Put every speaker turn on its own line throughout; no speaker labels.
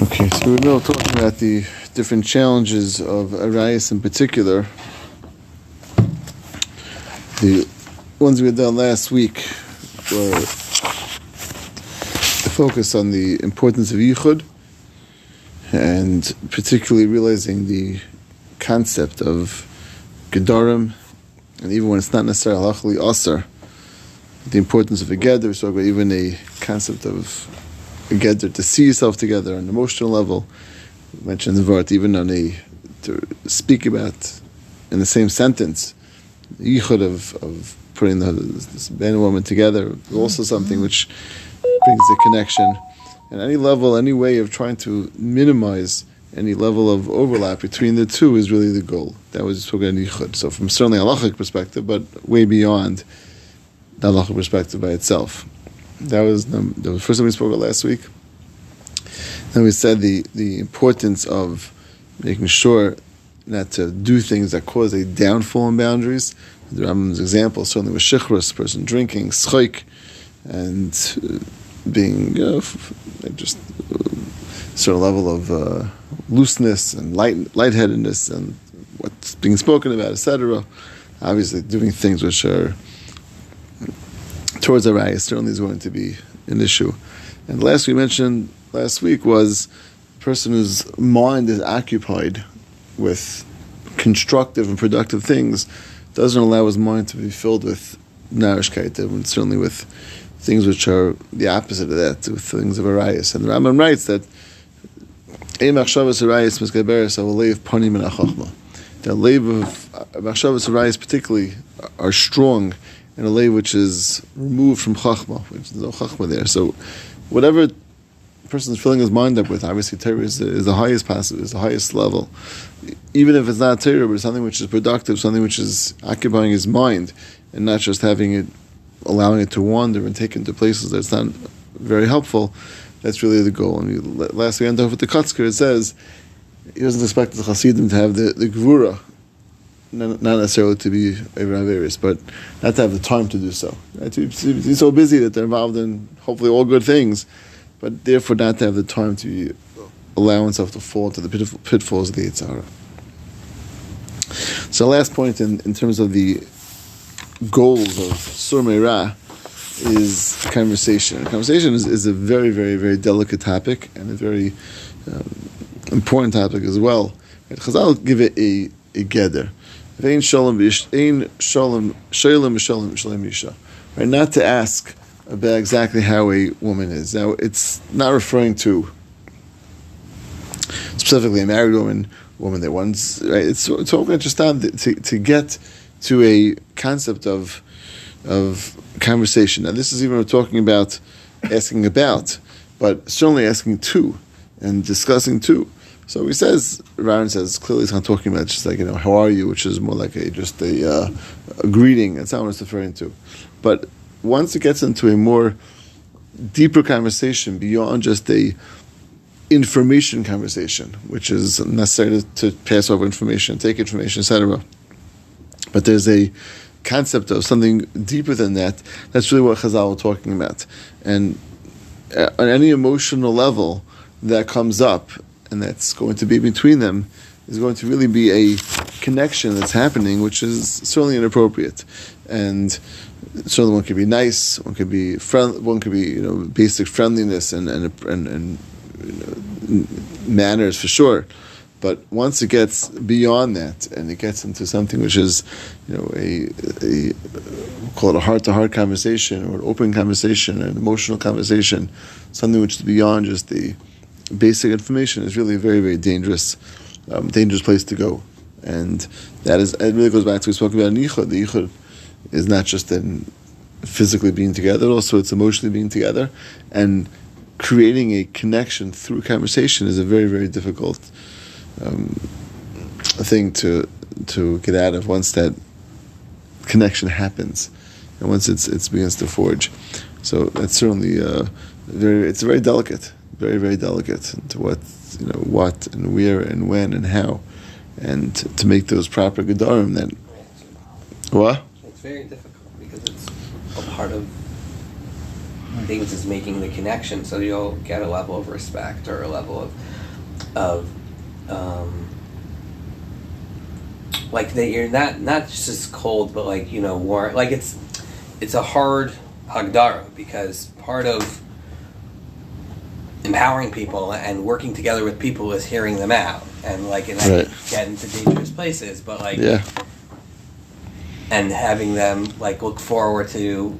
Okay, so we're now talking about the different challenges of Arayos in particular. The ones we had done last week were the focus on the importance of Yichud and particularly realizing the concept of Gedarim, and even when it's not necessarily halachically assur, the importance of a Geder, so even a concept of together to see yourself together on an emotional level. We mentioned the word even on a to speak about in the same sentence, the yichud of, of putting the, this man and woman together, also mm-hmm. something which brings the connection. And any level, any way of trying to minimize any level of overlap between the two is really the goal. That was spoken in yichud. So from certainly a halachic perspective, but way beyond the halachic perspective by itself. That was the, the first time we spoke about last week. Then we said the, the importance of making sure not to do things that cause a downfall in boundaries. The Rambam's example certainly was shichrus, person drinking, schoik, and uh, being know, just a certain level of uh, looseness and light lightheadedness and what's being spoken about, etc. Obviously, doing things which are towards a raya certainly is going to be an issue. And last we mentioned last week was a person whose mind is occupied with constructive and productive things doesn't allow his mind to be filled with narishkeit and certainly with things which are the opposite of that, with things of Arayos. And the Rambam writes that a arayas alev and the lave of Machshavas Arayos particularly are strong in a lay which is removed from chachma, which is no chachma there. So, whatever person is filling his mind up with, obviously Torah is, is the highest passive, is the highest level. Even if it's not Torah, but something which is productive, something which is occupying his mind, and not just having it, allowing it to wander and take him to places that's not very helpful. That's really the goal. And we, lastly, end off with the Kotzker. It says he doesn't expect the Hasidim to have the, the Gvura not necessarily to be various, but not to have the time to do so. To be so busy that they're involved in hopefully all good things, but therefore not to have the time to allow oneself to fall into the pitfalls of the Yetzer Hara. So, last point in, in terms of the goals of Sur Meirah is conversation. Conversation is, is a very, very, very delicate topic and a very um, important topic as well. Chazal give it a, a geder. Vein shalom ein shalom shalom shalom shalom isha. Right, not to ask about exactly how a woman is. Now, it's not referring to specifically a married woman, woman that wants. Right, it's it's all just to to get to a concept of of conversation. Now, this is even talking about asking about, but certainly asking to and discussing to. So he says, Raren says, clearly he's not talking about just like, you know, how are you, which is more like a just a, uh, a greeting. That's not what it's referring to. But once it gets into a more deeper conversation beyond just a information conversation, which is necessary to, to pass over information, take information, etc. But there's a concept of something deeper than that. That's really what Chazal are talking about. And uh, on any emotional level that comes up, and that's going to be between them is going to really be a connection that's happening, which is certainly inappropriate. And certainly one could be nice, one could be friend, one could be you know basic friendliness and and and, and you know, manners for sure. But once it gets beyond that and it gets into something which is, you know, a, a we'll call it a heart to heart conversation or an open conversation, an emotional conversation, something which is beyond just the basic information is really a very, very dangerous, um, dangerous place to go. And that is, it really goes back to we spoke about Yichud. The Yichud is not just in physically being together, also it's emotionally being together. And creating a connection through conversation is a very, very difficult um, thing to to get out of once that connection happens and once it's it begins to forge. So that's certainly uh, very it's very delicate very very delicate to what you know what and where and when and how, and to, to make those proper gedarim. Then
what? It's very difficult because it's a part of things is making the connection, so you'll get a level of respect or a level of of um, like that you're not not just cold, but like you know war. Like it's it's a hard hagdara because part of empowering people and working together with people is hearing them out and like and
Right.
get into dangerous places, but like
Yeah.
and having them like look forward to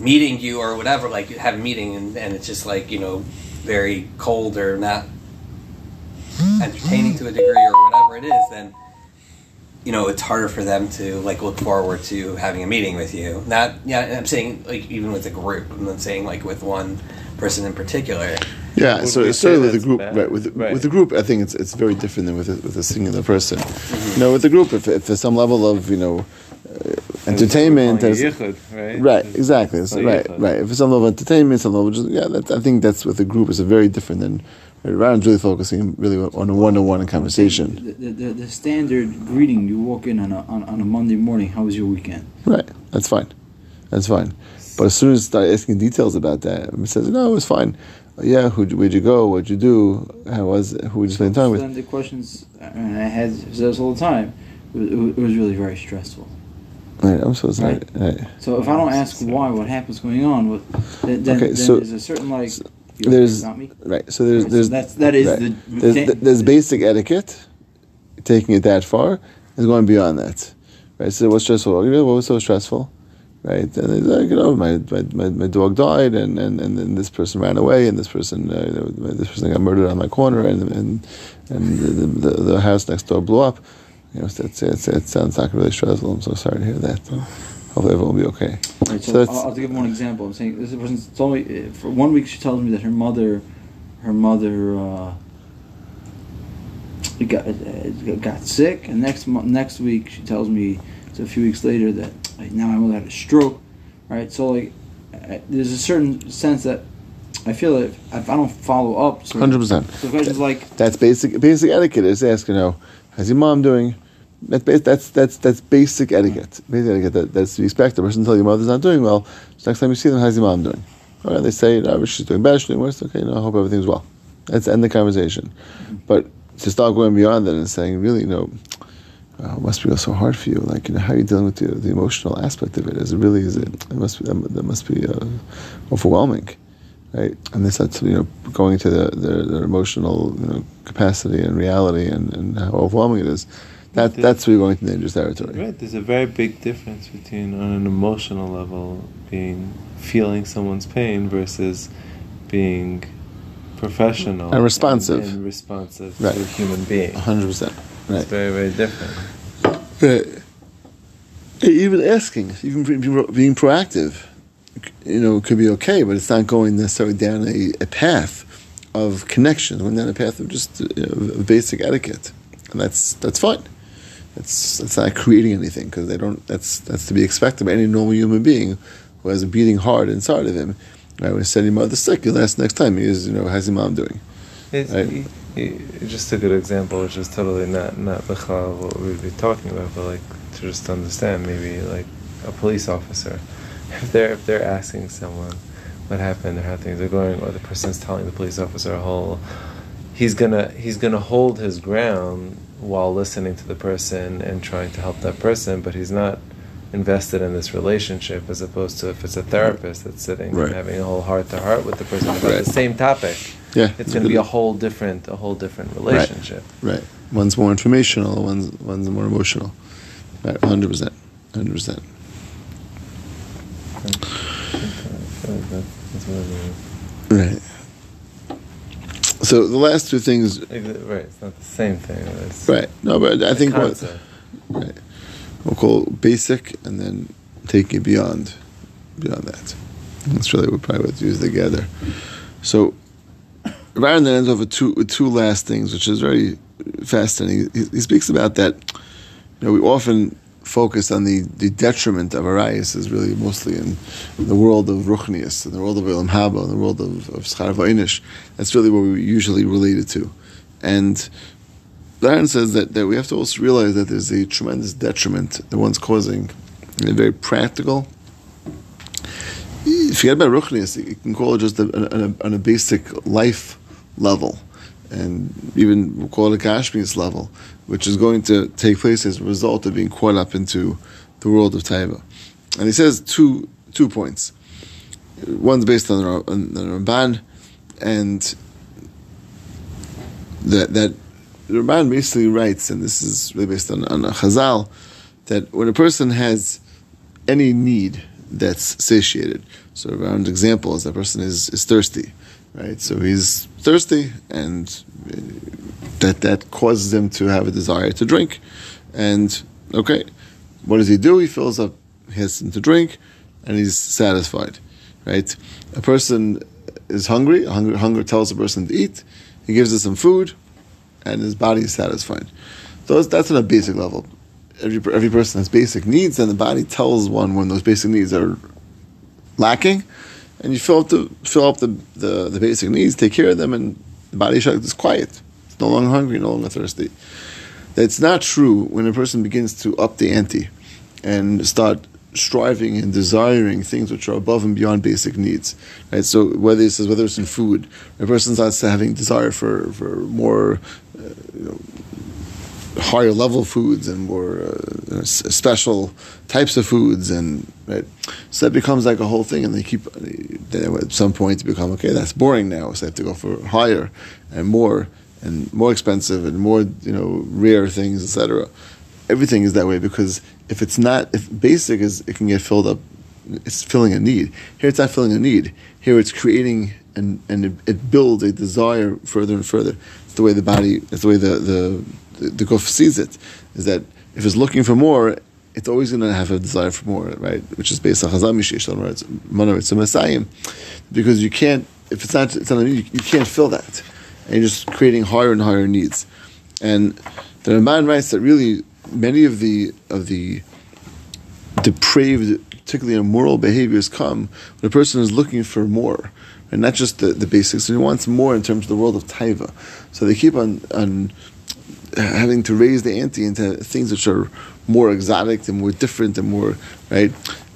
meeting you or whatever like you have a meeting and, and it's just like you know very cold or not entertaining to a degree or whatever it is then you know it's harder for them to like look forward to having a meeting with you not yeah i'm saying like even with a group i'm not saying like with one person in particular
Yeah, so
we
it's sort of
say
with the group,
bad?
right? With
Right.
with the group, I think it's it's very different than with a, with a singular person. You know, with the group, if, if there's some level of you know uh, entertainment,
We're
there's,
calling it yichud, right?
right, exactly,
it's
it's right,
yichud.
right. If it's some level of entertainment, some level, of just yeah, that, I think that's with the group is a very different than. Right, Ryan's really focusing really on a one-on-one conversation.
The, the, the standard greeting you walk in on a, on, on a Monday morning, how was your weekend?
Right, that's fine, that's fine. But as soon as you start asking details about that, it says no, it was fine. Yeah, who where'd you go? What'd you do? How was? Who would you spend time with?
Then the questions, and I had this all the time, it was, it was really very stressful.
Right, I'm so sorry.
Right.
Right.
So if I don't ask why, what happens going on, what, then, then,
Okay,
then
so-
there's a certain like.
so there's-
not me.
Right. So there's
So
there's
that's that is
right.
the
there's, there's basic etiquette. Taking it that far is going beyond that. Right. So what's stressful? What was so stressful? Right. And like you know, my my, my, dog died, and, and, and then this person ran away, and this person uh, you know, this person got murdered on my corner, and and and the, the, the house next door blew up. You know, it's, it's, it sounds like really stressful. I'm so sorry to hear that. Hopefully everyone will be okay.
Right,
So
so I'll, I'll give one example. I'm saying this person told me uh, for one week she tells me that her mother, her mother, uh, got uh, got sick, and next next week she tells me it's a few weeks later that like, now my mother had a stroke. Right, so like uh, there's a certain sense that I feel that if, if I don't follow up,
Hundred percent.
so question's like
That's basic basic etiquette. Is ask you know, how's your mom doing? That's that's that's that's basic etiquette. Basic etiquette. That, that's to be expected. The person tell your mother's not doing well. So next time you see them, how's your mom doing? All right, they say no, she's doing better, she's doing worse. Okay, no, I hope everything's well. That's end the conversation. But to start going beyond that and saying, really, you know, uh, it must be so hard for you. Like, you know, how are you dealing with the, the emotional aspect of it? Is it really? Is it? It must be. That must be uh, overwhelming, right? And they start, you know, going to the, their, their emotional, you know, capacity and reality and, and how overwhelming it is. That that's where you're going to dangerous territory.
Right, there's a very big difference between on an emotional level being feeling someone's pain versus being professional
And responsive.
and, and responsive
Right.
to a human being.
hundred percent.
It's
Right.
very very different.
Right. Even asking, even being, proactive, you know, could be okay, but it's not going necessarily down a, a path of connection, going down a path of just you know, basic etiquette, and that's that's fine. It's it's not creating anything because they don't. That's that's to be expected by any normal human being who has a beating heart inside of him. Right, when send your mother sick, you'll ask next time. He Is you know, how's your mom doing?
It's,
Right.
y- y- just a good example, which is totally not not bichlal what we'd be talking about, but like to just understand, maybe like a police officer, if they're if they're asking someone what happened or how things are going, or the person's telling the police officer a whole, he's gonna he's gonna hold his ground while listening to the person and trying to help that person, but he's not invested in this relationship as opposed to if it's a therapist that's sitting
Right.
and having a whole heart to heart with the person about
Right.
the same topic
Yeah,
it's going to be a whole different a whole different relationship.
Right. One's more informational, one's one's more emotional. Right. Hundred percent. Hundred percent.
That's what I mean.
Right. So the last two things,
Right, it's not the same thing. It's
right? No, but I think what right, we'll call basic, and then take it beyond, beyond that. That's really what probably would use together. So, Ryan then ends off with two with two last things, which is very fascinating. He, he speaks about that. You know, we often focus on the, the detriment of Arayos is really mostly in, the world of Ruchnius, in the world of Olam Haba, in the world of, of Vaynish. That's really what we usually relate it to. And Darren says that, that we have to also realize that there's a tremendous detriment that one's causing in a very practical, forget about ruchnius. You can call it just a, on, a, on a basic life level, and even we'll call it a gashmius level, which is going to take place as a result of being caught up into the world of Taiva. And he says two two points. One's based on the, on the Ramban, and that that the Ramban basically writes, and this is really based on, on a Chazal, that when a person has any need that's satiated, so around example is that person is, is thirsty, right? So he's thirsty, and uh, that that causes him to have a desire to drink, and okay, what does he do? He fills up, he has something to drink, and he's satisfied, right? A person is hungry. Hunger, hunger tells a person to eat. He gives us some food, and his body is satisfied. So that's on a basic level. Every, every person has basic needs, and the body tells one when those basic needs are lacking, and you fill up the fill up the, the, the basic needs, take care of them, and the body is quiet. It's no longer hungry, no longer thirsty. That's not true when a person begins to up the ante and start striving and desiring things which are above and beyond basic needs. Right. So whether it's whether it's in food, a person starts having desire for for more, uh, you know, higher level foods and more uh, special types of foods, and right. So that becomes like a whole thing, and they keep. They, at some point, become okay. That's boring now, so they have to go for higher and more and more expensive and more you know rare things, etc. Everything is that way because if it's not if basic is it can get filled up it's filling a need. Here it's not filling a need. Here it's creating and and it, it builds a desire further and further. It's the way the body it's the way the the the, the goof sees it is that if it's looking for more it's always going to have a desire for more right? Which is based on mishish it's a messiah because you can't if it's not it's not a need, you, you can't fill that. And you're just creating higher and higher needs. And the Ramban writes that really many of the of the depraved, particularly immoral behaviors, come when a person is looking for more, and not just the, the basics. And he wants more in terms of the world of taiva. So they keep on on having to raise the ante into things which are more exotic and more different and more right.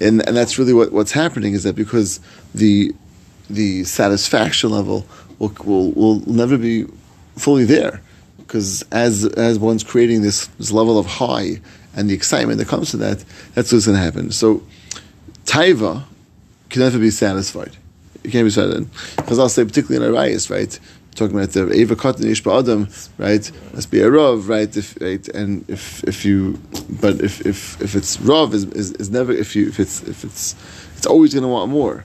And and that's really what, what's happening is that because the the satisfaction level will, will, will never be fully there because as as one's creating this, this level of high and the excitement that comes to that, that's what's going to happen. So, taiva can never be satisfied. You can't be satisfied. Because I'll say, particularly in Arayos, right? talking about the Eva Katan Ishba Adam, right? Must be a Rav, right? If right, and if if you, but if if if it's Rav is, is, is never if you if it's if it's it's always going to want more,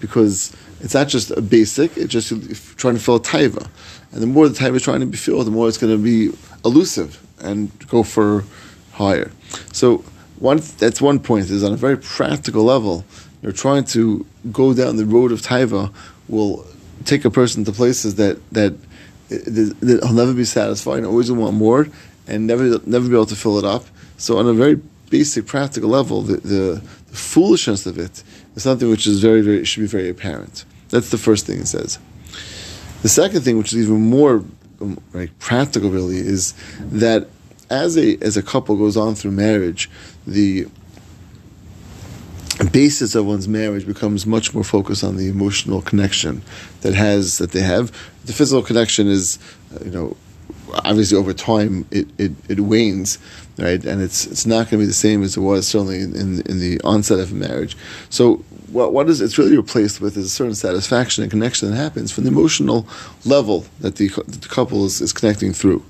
because it's not just a basic. It's just trying to fill a taiva. And the more the time is trying to be filled, the more it's going to be elusive and go for higher. So one that's one point is on a very practical level. You're trying to go down the road of taiva will take a person to places that that, that will never be satisfied and always want more and never never be able to fill it up. So on a very basic practical level, the, the, the foolishness of it is something which is very very should be very apparent. That's the first thing it says. The second thing, which is even more um, like practical, really, is that as a as a couple goes on through marriage, the basis of one's marriage becomes much more focused on the emotional connection that has that they have. The physical connection is, uh, you know, obviously over time it, it, it wanes, right? And it's it's not going to be the same as it was certainly in, in, in the onset of marriage. So what, what is it's really replaced with is a certain satisfaction and connection that happens from the emotional level that the, that the couple is, is connecting through.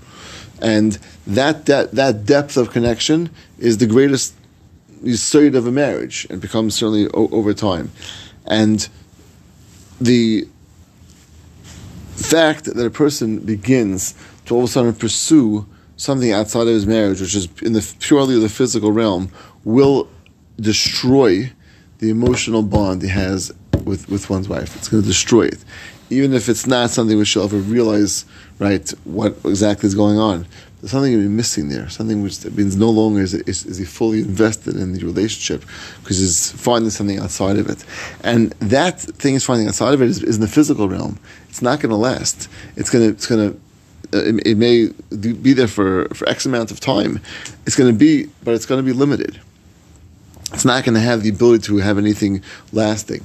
And that, that, that depth of connection is the greatest side of a marriage and becomes certainly o- over time. And the fact that a person begins to all of a sudden pursue something outside of his marriage, which is in the purely the physical realm, will destroy the emotional bond he has with, with one's wife. It's going to destroy it. Even if it's not something which she'll ever realize, right, what exactly is going on. There's something be missing there. Something which means no longer is, is, is he fully invested in the relationship because he's finding something outside of it. And that thing is finding outside of it is, is in the physical realm. It's not going to last. It's going to, it's going to, uh, it, it, may be there for, for X amount of time. It's going to be, but it's going to be limited it's not going to have the ability to have anything lasting.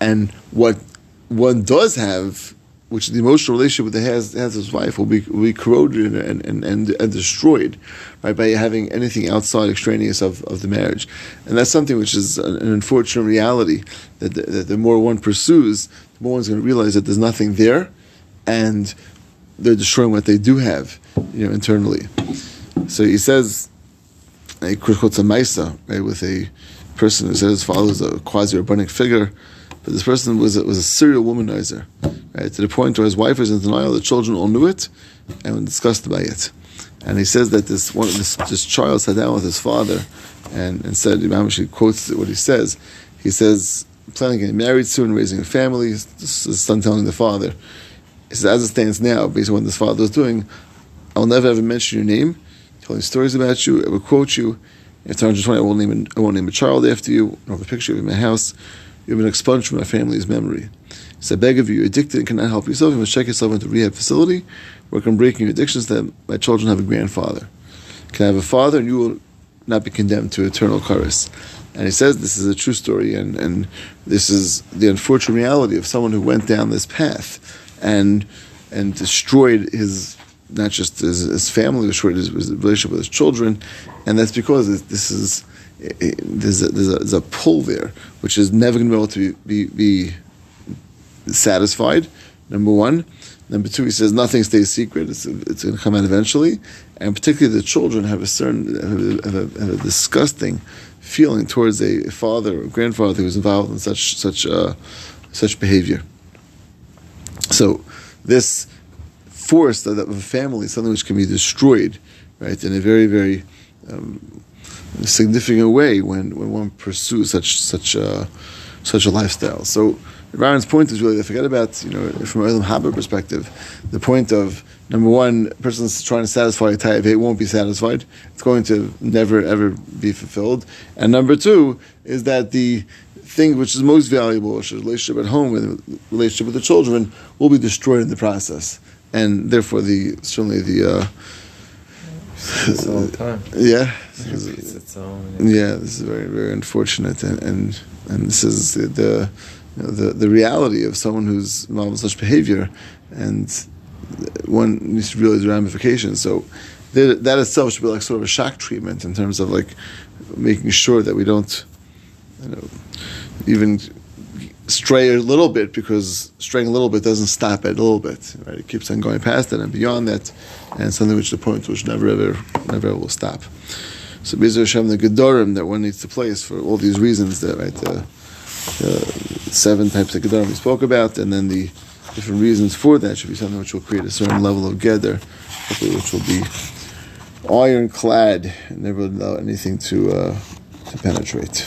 and what one does have, which the emotional relationship that has has his wife, will be will be corroded and and, and, and destroyed, right, by having anything outside extraneous of, of the marriage, and that's something which is an, an unfortunate reality that the, that the more one pursues, the more one's going to realize that there's nothing there, and they're destroying what they do have, you know, internally. So he says, a maisa, right, with a person who says his father was a quasi rabbinic figure, but this person was a, was a serial womanizer, right, to the point where his wife was in denial, the children all knew it, and were disgusted by it. And he says that this one, this, this child sat down with his father, and, and said, Imam actually quotes what he says. He says, planning getting married soon, raising a family. This is son telling the father. He says, as it stands now, based on what this father was doing, I'll never ever mention your name, telling stories about you, I will quote you. After 120, I won't name, I won't name a child after you, nor a picture of you in my house. You've been expunged from my family's memory. So I beg of you, you're addicted and cannot help yourself. You must check yourself into a rehab facility, work on breaking your addictions that my children have a grandfather. Can I have a father and you will not be condemned to eternal curse? And he says this is a true story, and, and this is the unfortunate reality of someone who went down this path and and destroyed his not just his, his family, destroyed his, his, relationship with his children, and that's because this is there's a, there's a, there's a pull there which is never going to be able to be, be, be satisfied. Number one. Number two, he says nothing stays secret. It's, it's going to come out eventually, and particularly the children have a certain have a, have a, have disgusting feeling towards a father or grandfather who was involved in such such uh, such behavior. So, this force of a family something which can be destroyed, right, in a very very um, significant way when, when one pursues such such a, such a lifestyle. So. Aaron's point is really to forget about, you know, from a Haba perspective, the point of number one, a person's trying to satisfy a type, it won't be satisfied. It's going to never ever be fulfilled. And number two is that the thing which is most valuable, which is relationship at home and relationship with the children, will be destroyed in the process. And therefore, the certainly the uh,
it's all time.
Yeah.
Its own,
yeah, this is very very unfortunate, and and, and this is the, the you know, the, the reality of someone who's involved in such behavior, and one needs to realize the ramifications. So that, that itself should be like sort of a shock treatment in terms of like making sure that we don't, you know, even stray a little bit because straying a little bit doesn't stop at a little bit. Right? It keeps on going past it and beyond that, and something which the point which never ever never ever will stop. So Bezer Hashem the Gedorim that one needs to place for all these reasons that right. The, the seven types of Gedarim we spoke about, and then the different reasons for that should be something which will create a certain level of Geder, hopefully which will be ironclad and never allow anything to, uh, to penetrate.